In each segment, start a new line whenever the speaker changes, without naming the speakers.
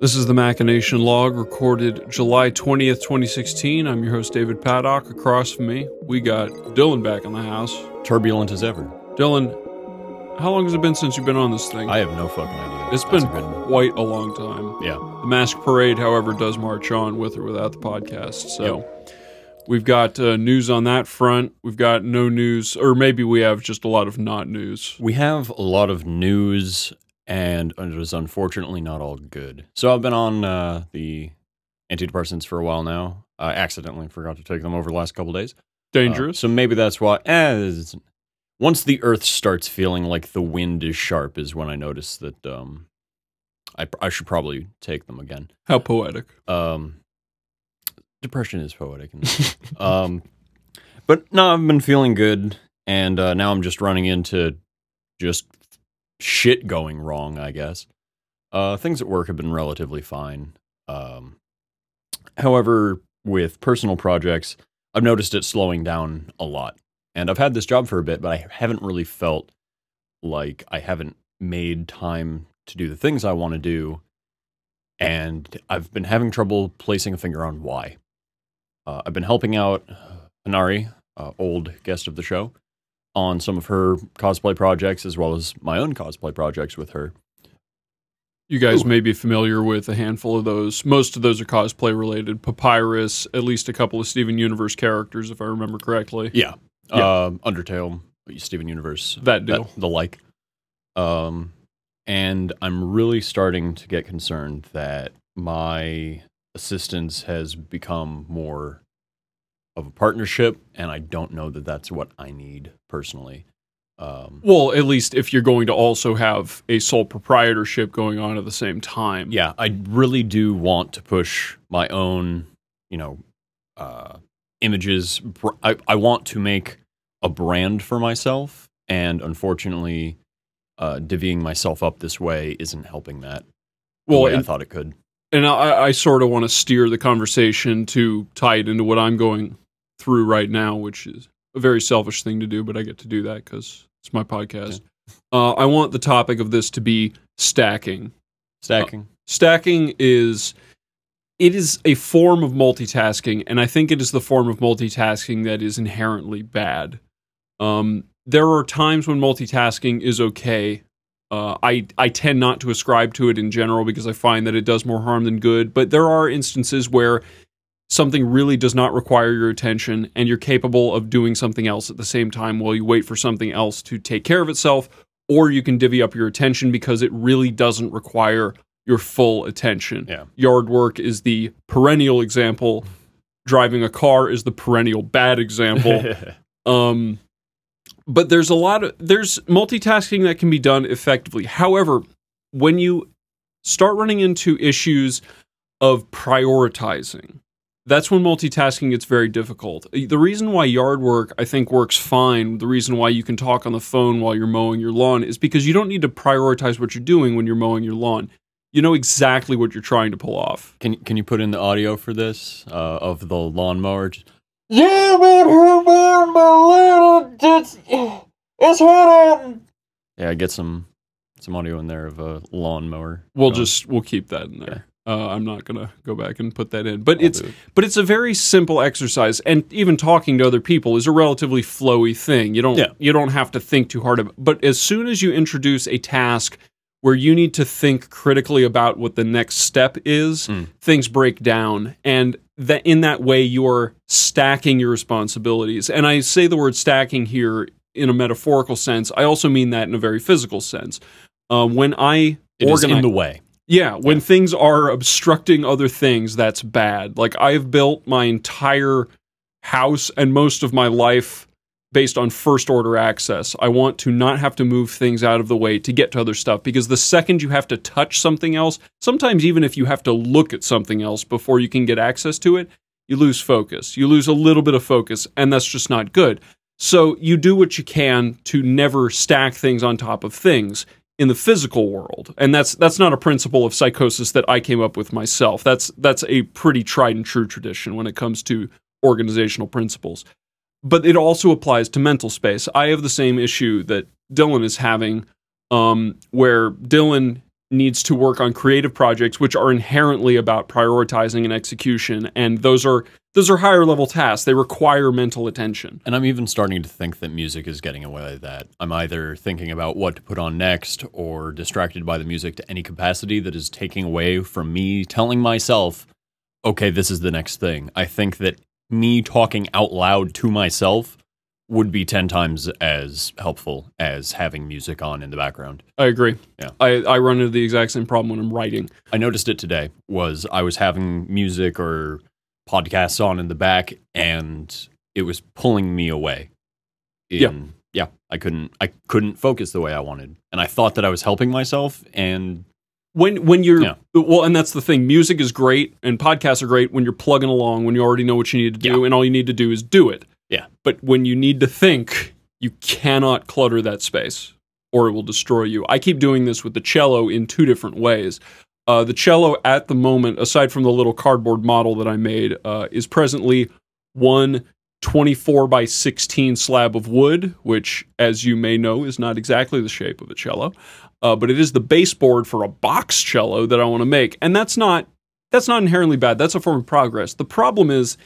This is the Machination Log, recorded July 20th, 2016. I'm your host, David Paddock. Across from me, we got Dylan back in the house.
Turbulent as ever.
Dylan, how long has it been since you've been on this thing?
I have no fucking idea.
It's
That's
been
a
quite a long time.
yeah.
The Mask Parade, however, does march on with or without the podcast. So we've got uh, news on that front. We've got no news, or maybe we have just a lot of not news.
We have a lot of news, and it was unfortunately not all good. So I've been on uh, the antidepressants for a while now. I accidentally forgot to take them over the last couple days. Uh,
Dangerous.
so maybe that's why. As once the Earth starts feeling like the wind is sharp, is when I notice that um, I I should probably take them again.
how poetic.
Um, depression is poetic. um, but no, I've been feeling good, and uh, now I'm just running into just shit going wrong. I guess uh, things at work have been relatively fine. Um, however, with personal projects, I've noticed it slowing down a lot. And I've had this job for a bit, but I haven't really felt like I haven't made time to do the things I want to do and I've been having trouble placing a finger on why. Uh, I've been helping out Anari, uh, old guest of the show, on some of her cosplay projects as well as my own cosplay projects with her.
You guys
Ooh.
may be familiar with a handful of those. Most of those are cosplay related. Papyrus, at least a couple of Steven Universe characters, if I remember correctly.
Yeah,
Yeah.
Um, Undertale, Steven Universe,
That deal.
the like. Um, and I'm really starting to get concerned that my assistance has become more of a partnership, and I don't know that that's what I need personally. Um,
Well, at least if you're going to also have a sole proprietorship going on at the same time.
yeah, I really do want to push my own, you know, uh, images. I, I want to make a brand for myself, and unfortunately, uh, divvying myself up this way isn't helping that. The
Well,
way I thought it could.
and I, I sort of want to steer the conversation to tie it into what I'm going through right now, which is a very selfish thing to do, but I get to do that because it's my podcast. Uh, I want the topic of this to be stacking.
Stacking.
stacking is it is a form of multitasking and i think it is the form of multitasking that is inherently bad um, there are times when multitasking is okay uh, I, I tend not to ascribe to it in general because i find that it does more harm than good but there are instances where something really does not require your attention and you're capable of doing something else at the same time while you wait for something else to take care of itself or you can divvy up your attention because it really doesn't require your full attention.
Yeah.
Yard work is the perennial example. Driving a car is the perennial bad example. um, but there's a lot of there's multitasking that can be done effectively. However, when you start running into issues of prioritizing, that's when multitasking gets very difficult. The reason why yard work I think works fine, the reason why you can talk on the phone while you're mowing your lawn is because you don't need to prioritize what you're doing when you're mowing your lawn. You know exactly what you're trying to pull off.
can can you put in the audio for this uh, of the lawnmower? Just-
Yeah, man, man, my little, it's, it's hot out.
yeah, get some some audio in there of a lawnmower.
We'll
going.
just we'll keep that in there. Uh, I'm not gonna go back and put that in, but
I'll
it's
it.
but it's a very simple exercise, and even talking to other people is a relatively flowy thing. You don't
Yeah.
you don't have to think too hard. About, but as soon as you introduce a task where you need to think critically about what the next step is,
Mm.
things break down, and that in that way you're stacking your responsibilities. And I say the word stacking here in a metaphorical sense. I also mean that in a very physical sense. Uh, when I
It is
organize
in the way.
Yeah, when things are obstructing other things, that's bad. Like I've built my entire house and most of my life based on first order access. I want to not have to move things out of the way to get to other stuff because the second you have to touch something else, sometimes even if you have to look at something else before you can get access to it, you lose focus. You lose a little bit of focus, and that's just not good. So you do what you can to never stack things on top of things in the physical world. And that's that's not a principle of psychosis that I came up with myself. That's that's a pretty tried and true tradition when it comes to organizational principles. But it also applies to mental space. I have the same issue that Dylan is having um, where Dylan needs to work on creative projects which are inherently about prioritizing and execution and those are those are higher level tasks they require mental attention
And I'm even starting to think that music is getting away with that. I'm either thinking about what to put on next or distracted by the music to any capacity that is taking away from me telling myself, okay, this is the next thing. I think that me talking out loud to myself would be 10 times as helpful as having music on in the background.
i agree
Yeah.
I, I run into the exact same problem when i'm writing
I noticed it today was I was having music or podcasts on in the back and it was pulling me away.
Yeah.
Yeah, I couldn't I couldn't focus the way I wanted. And I thought that I was helping myself and
when when you're
Yeah.
well and that's the thing music is great and podcasts are great when you're plugging along when you already know what you need to do
Yeah.
and all you need to do is do it
Yeah.
but when you need to think you cannot clutter that space or it will destroy you i keep doing this with the cello in two different ways uh, the cello at the moment aside from the little cardboard model that i made uh, is presently one 24 by 16 slab of wood which as you may know is not exactly the shape of a cello uh, but it is the baseboard for a box cello that I want to make, and that's not that's not inherently bad. That's a form of progress. The problem is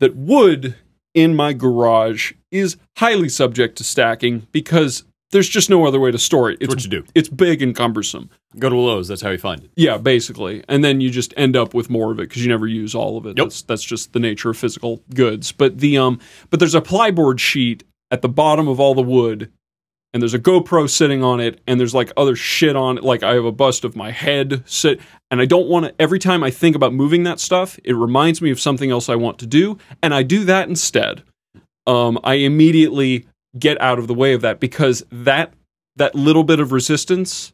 that wood in my garage is highly subject to stacking because there's just no other way to store it.
it's what you do.
it's big and cumbersome.
Go to Lowe's, that's how you find it.
Yeah, basically, and then you just end up with more of it because you never use all of it.
Yep.
That's that's just the nature of physical goods. But the um, but there's a plyboard sheet at the bottom of all the wood, and there's a GoPro sitting on it, and there's like other shit on it. Like I have a bust of my head sit, and I don't want to. Every time I think about moving that stuff, it reminds me of something else I want to do, and I do that instead. Um, I immediately get out of the way of that because that that little bit of resistance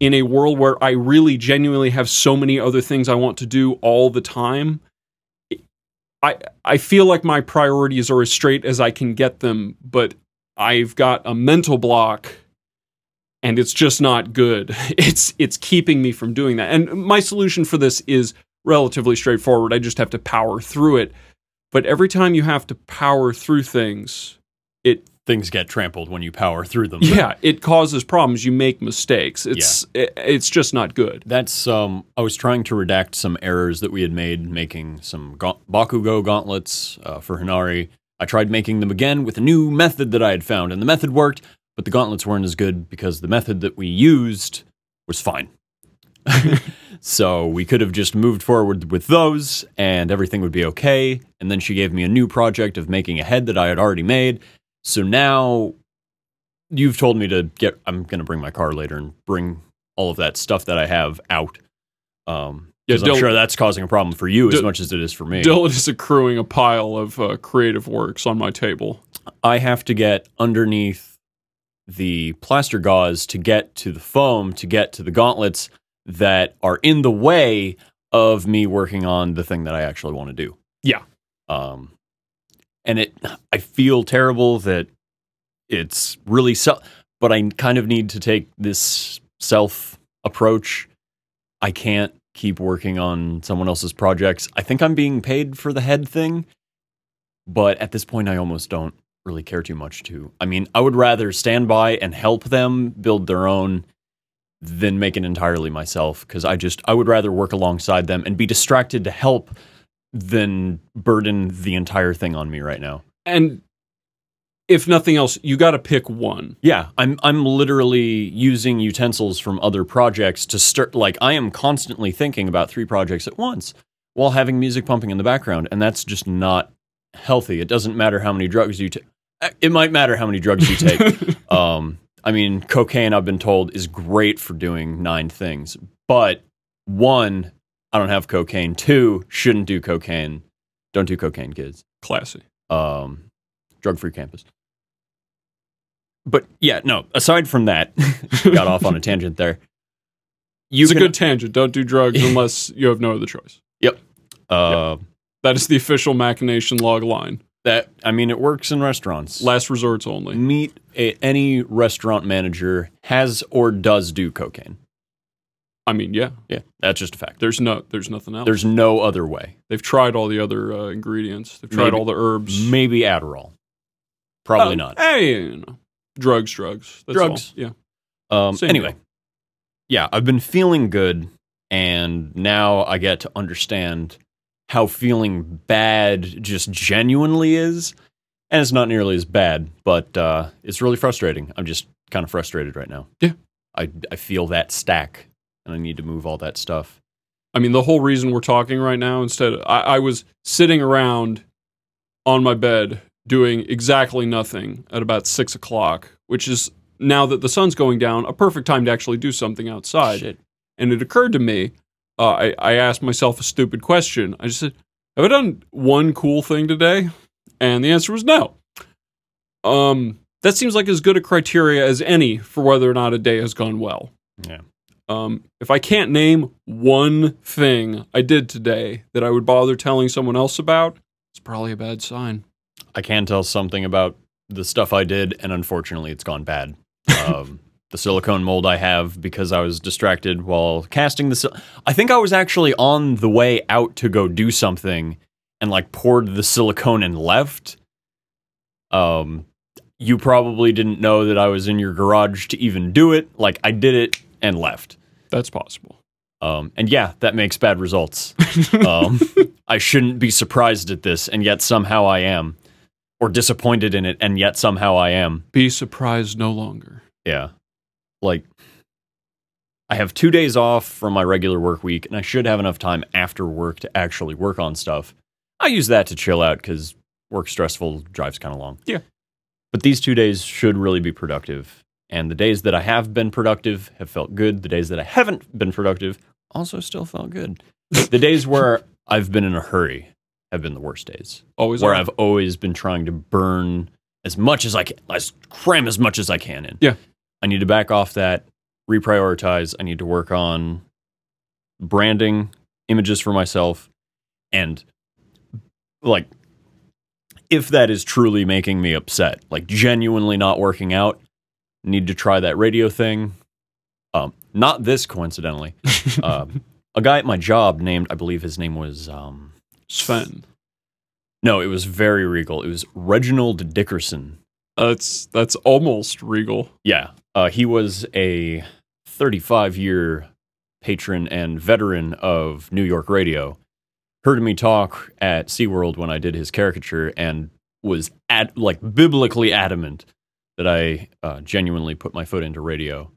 in a world where I really genuinely have so many other things I want to do all the time. I I feel like my priorities are as straight as I can get them, but I've got a mental block and it's just not good. It's it's keeping me from doing that. And my solution for this is relatively straightforward. I just have to power through it. But every time you have to power through things, it
Things get trampled when you power through them.
yeah, it causes problems. You make mistakes. It's it, it's just not good.
That's um. I was trying to redact some errors that we had made making some ga- Bakugo gauntlets uh, for Hinari. I tried making them again with a new method that I had found, and the method worked, but the gauntlets weren't as good because the method that we used was fine. so we could have just moved forward with those, and everything would be okay. And then she gave me a new project of making a head that I had already made. So now you've told me to get. I'm going to bring my car later and bring all of that stuff that I have out. Um,
Yeah,
I'm sure that's causing a problem for you as much as it is for me.
Dylan is accruing a pile of uh, creative works on my table.
I have to get underneath the plaster gauze to get to the foam to get to the gauntlets that are in the way of me working on the thing that I actually want to do.
Yeah.
Um, and it, I feel terrible that it's really so, but I kind of need to take this self approach. I can't keep working on someone else's projects. I think I'm being paid for the head thing, but at this point, I almost don't really care too much to. I mean, I would rather stand by and help them build their own than make it entirely myself because I just I would rather work alongside them and be distracted to help than burden the entire thing on me right now.
And if nothing else, you got to pick one.
Yeah, I'm I'm literally using utensils from other projects to start like I am constantly thinking about three projects at once while having music pumping in the background and that's just not healthy. It doesn't matter how many drugs you take. It might matter how many drugs you take. um I mean, cocaine I've been told is great for doing nine things. But one, I don't have cocaine. Two, shouldn't do cocaine. Don't do cocaine, kids
Classy.
um, drug free campus. But yeah, no, aside from that, got off on a tangent there. You
it's
can,
a good tangent. Don't do drugs unless you have no other choice. Yep.
Uh,
That is the official machination log line.
that I mean, it works in restaurants.
Last resorts only.
Meet a, any restaurant manager has or does do cocaine.
I mean, yeah.
Yeah, that's just a fact.
There's no. There's nothing else.
There's no other way.
They've tried all the other uh, ingredients. They've tried
Maybe-
all the herbs.
Maybe Adderall. Probably
Uh,
not.
Hey, you know, drugs, drugs. That's
Drugs.
all. Yeah.
Um,
Same
anyway,
deal.
yeah, I've been feeling good, and now I get to understand how feeling bad just genuinely is. And it's not nearly as bad, but uh, it's really frustrating. I'm just kind of frustrated right now.
Yeah.
I, I feel that stack, and I need to move all that stuff.
I mean, the whole reason we're talking right now, instead, I, I was sitting around on my bed doing exactly nothing at about six o'clock, which is now that the sun's going down, a perfect time to actually do something outside.
Shit.
And it occurred to me, uh, I, I asked myself a stupid question. I just said, Have I done one cool thing today? And the answer was no. Um, that seems like as good a criteria as any for whether or not a day has gone well.
Yeah.
Um, if I can't name one thing I did today that I would bother telling someone else about, it's probably a bad sign.
I can tell something about the stuff I did, and unfortunately, it's gone bad. Um, the silicone mold I have because I was distracted while casting the. Sil- I think I was actually on the way out to go do something, and like poured the silicone and left. Um, you probably didn't know that I was in your garage to even do it. Like I did it and left.
That's possible.
Um, and yeah, that makes bad results. um, I shouldn't be surprised at this, and yet somehow I am, or disappointed in it, and yet somehow I am.
Be surprised no longer.
Yeah, like I have two days off from my regular work week, and I should have enough time after work to actually work on stuff. I use that to chill out because work stressful drives kind of long.
Yeah.
but these two days should really be productive. And the days that I have been productive have felt good. The days that I haven't been productive also still felt good. the days where I've been in a hurry have been the worst days.
Always
where
are.
I've always been trying to burn as much as I can, as cram as much as I can in.
Yeah.
I need to back off that, reprioritize. I need to work on branding images for myself and like if that is truly making me upset, like genuinely not working out, need to try that radio thing. Um, not this coincidentally. um, a guy at my job named, I believe his name was, um,
Sven.
no, it was very regal. It was Reginald Dickerson.
That's that's almost regal.
Yeah, uh, he was a 35 year patron and veteran of New York radio. Heard me talk at SeaWorld when I did his caricature and was at like biblically adamant that I uh, genuinely put my foot into radio.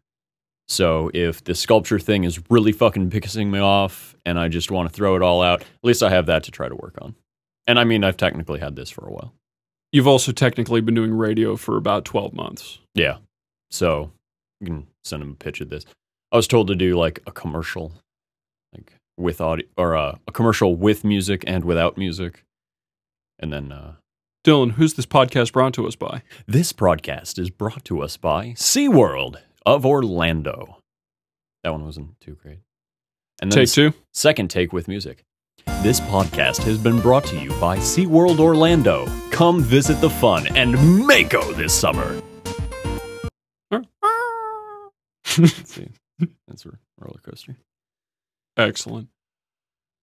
So if the sculpture thing is really fucking pissing me off and I just want to throw it all out, at least I have that to try to work on. And I mean, I've technically had this for a while.
You've also technically been doing radio for about 12 months.
Yeah. So you can send him a pitch of this. I was told to do like a commercial, like with audio or uh, a commercial with music and without music. And then uh,
Dylan, who's this podcast brought to us by?
this broadcast is brought to us by SeaWorld of Orlando. That one wasn't too great. And then
Take two.
Second take with music. This podcast has been brought to you by SeaWorld Orlando. Come visit the fun and Mako this summer. Let's see. That's a roller coaster.
Excellent.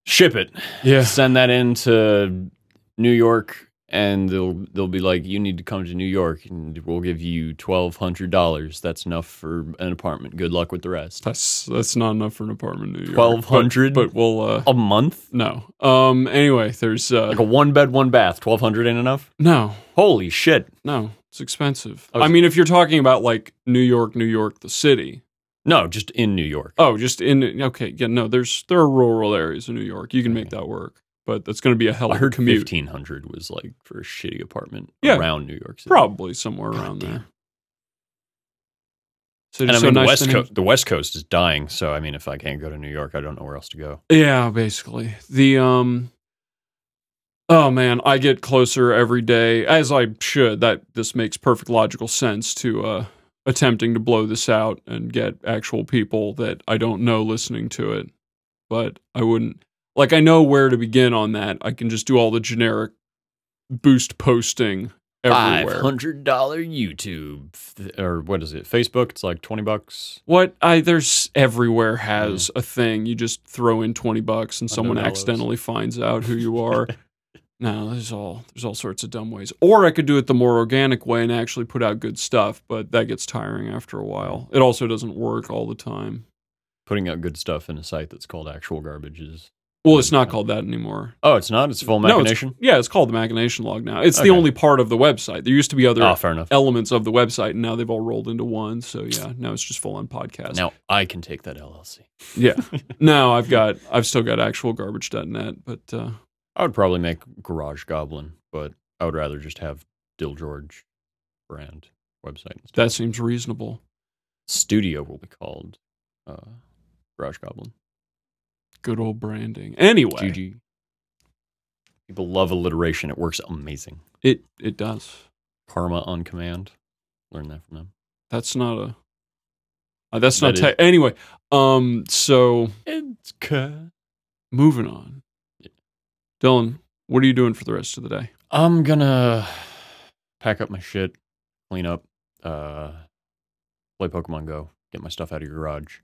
Ship it.
Yeah.
Send that into New York and they'll they'll be like, you need to come to New York and we'll give you twelve hundred dollars. That's enough for an apartment. Good luck with the rest.
That's that's not enough for an apartment in New York.
1200?
But, but we'll uh
A month?
no. Um anyway, there's uh
Like a one bed, one bath. Twelve hundred ain't enough?
no.
Holy shit.
No. It's expensive.
I was-
I mean if you're talking about like New York, New York the city.
No, just in New York.
Oh, just in okay, yeah, no, there's there are rural areas in New York. You can make that work. But that's going to be a hell of a commute.
fifteen hundred was like for a shitty apartment
Yeah.
around New York City.
Probably somewhere
God
around
damn.
there. So,
And I
so
mean,
nice
the West
to name-
Coast, the West Coast is dying. So I mean, if I can't go to New York, I don't know where else to go.
Yeah, basically. The um Oh man, I get closer every day as I should. That this makes perfect logical sense to uh attempting to blow this out and get actual people that I don't know listening to it. But I wouldn't like I know where to begin on that. I can just do all the generic boost posting
Five
everywhere.
hundred dollar YouTube or what is it? Facebook. It's like twenty bucks.
What I there's everywhere has mm. a thing. You just throw in twenty bucks and someone accidentally finds out who you are. no, there's all there's all sorts of dumb ways. Or I could do it the more organic way and actually put out good stuff, but that gets tiring after a while. It also doesn't work all the time.
putting out good stuff in a site that's called actual garbage is.
Well, it's not called that anymore.
Oh, it's not. It's full
No, it's- yeah, it's called the Machination Log now. It's the only part of the website. There used to be other
oh,
elements of the website, and now they've all rolled into one. So yeah, now it's just full on podcast.
Now I can take that LLC.
Yeah. no, I've got I've still got actual garbage.net, but uh,
I would probably make Garage Goblin, but I would rather just have Dill George brand website. Instead.
that seems reasonable.
Studio will be called uh, Garage Goblin.
Good old branding. Anyway,
GG. People love alliteration. It works amazing.
it it does.
Karma on command. Learn that from them.
That's not a. Uh, that's not
That
te- anyway. Um. So
It's cut.
moving on.
Yeah.
Dylan, what are you doing for the rest of the day?
I'm gonna pack up my shit, clean up, uh, play Pokemon Go, get my stuff out of your garage.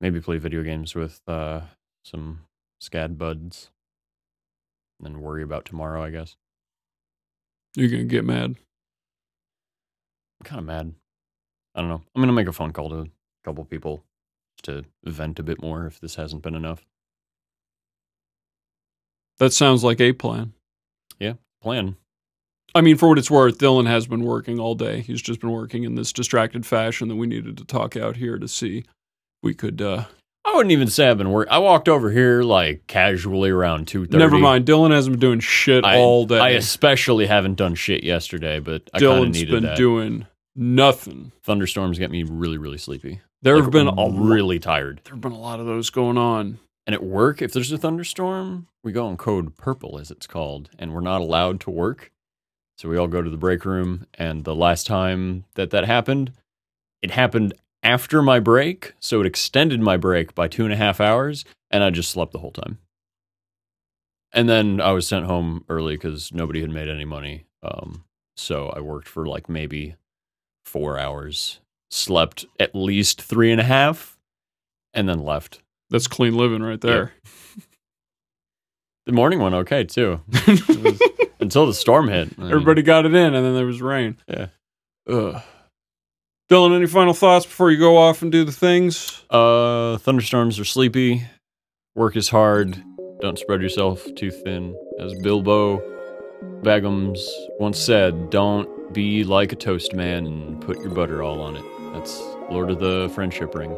Maybe play video games with uh, some SCAD buds. And then worry about tomorrow, I guess.
You're gonna get mad.
I'm kind of mad. I don't know. I'm gonna make a phone call to a couple people to vent a bit more if this hasn't been enough.
That sounds like a plan.
Yeah, plan.
I mean, for what it's worth, Dylan has been working all day. He's just been working in this distracted fashion that we needed to talk out here to see we could. uh
I wouldn't even say I've been working. I walked over here like casually around two thirty.
Never mind. Dylan hasn't been doing shit
I,
all day.
I especially haven't done shit yesterday, but I kind of needed
been
that.
doing nothing.
Thunderstorms get me really, really sleepy.
There
Like,
have been a
really tired.
there have been a lot of those going on.
And at work, if there's a thunderstorm, we go on code purple, as it's called, and we're not allowed to work. So we all go to the break room. And the last time that that happened, it happened after my break. So it extended my break by two and a half hours, and I just slept the whole time. And then I was sent home early because nobody had made any money. Um, so I worked for like maybe four hours, slept at least three and a half, and then left.
That's clean living right there.
The morning went okay too. Was- until the storm hit. I mean,
Everybody got it in, and then there was rain.
Yeah.
Ugh. Dylan, any final thoughts before you go off and do the things?
Uh, thunderstorms are sleepy. Work is hard. Don't spread yourself too thin. As Bilbo Baggins once said, don't be like a toast man and put your butter all on it. That's Lord of the Friendship Ring.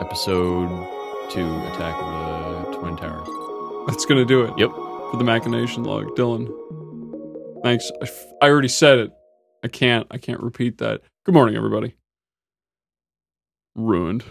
Episode 2 Attack of the Twin Towers.
That's gonna do it.
Yep.
For the machination log, Dylan. Thanks. I, f- I already said it. I can't. I can't repeat that. Good morning, everybody. Ruined.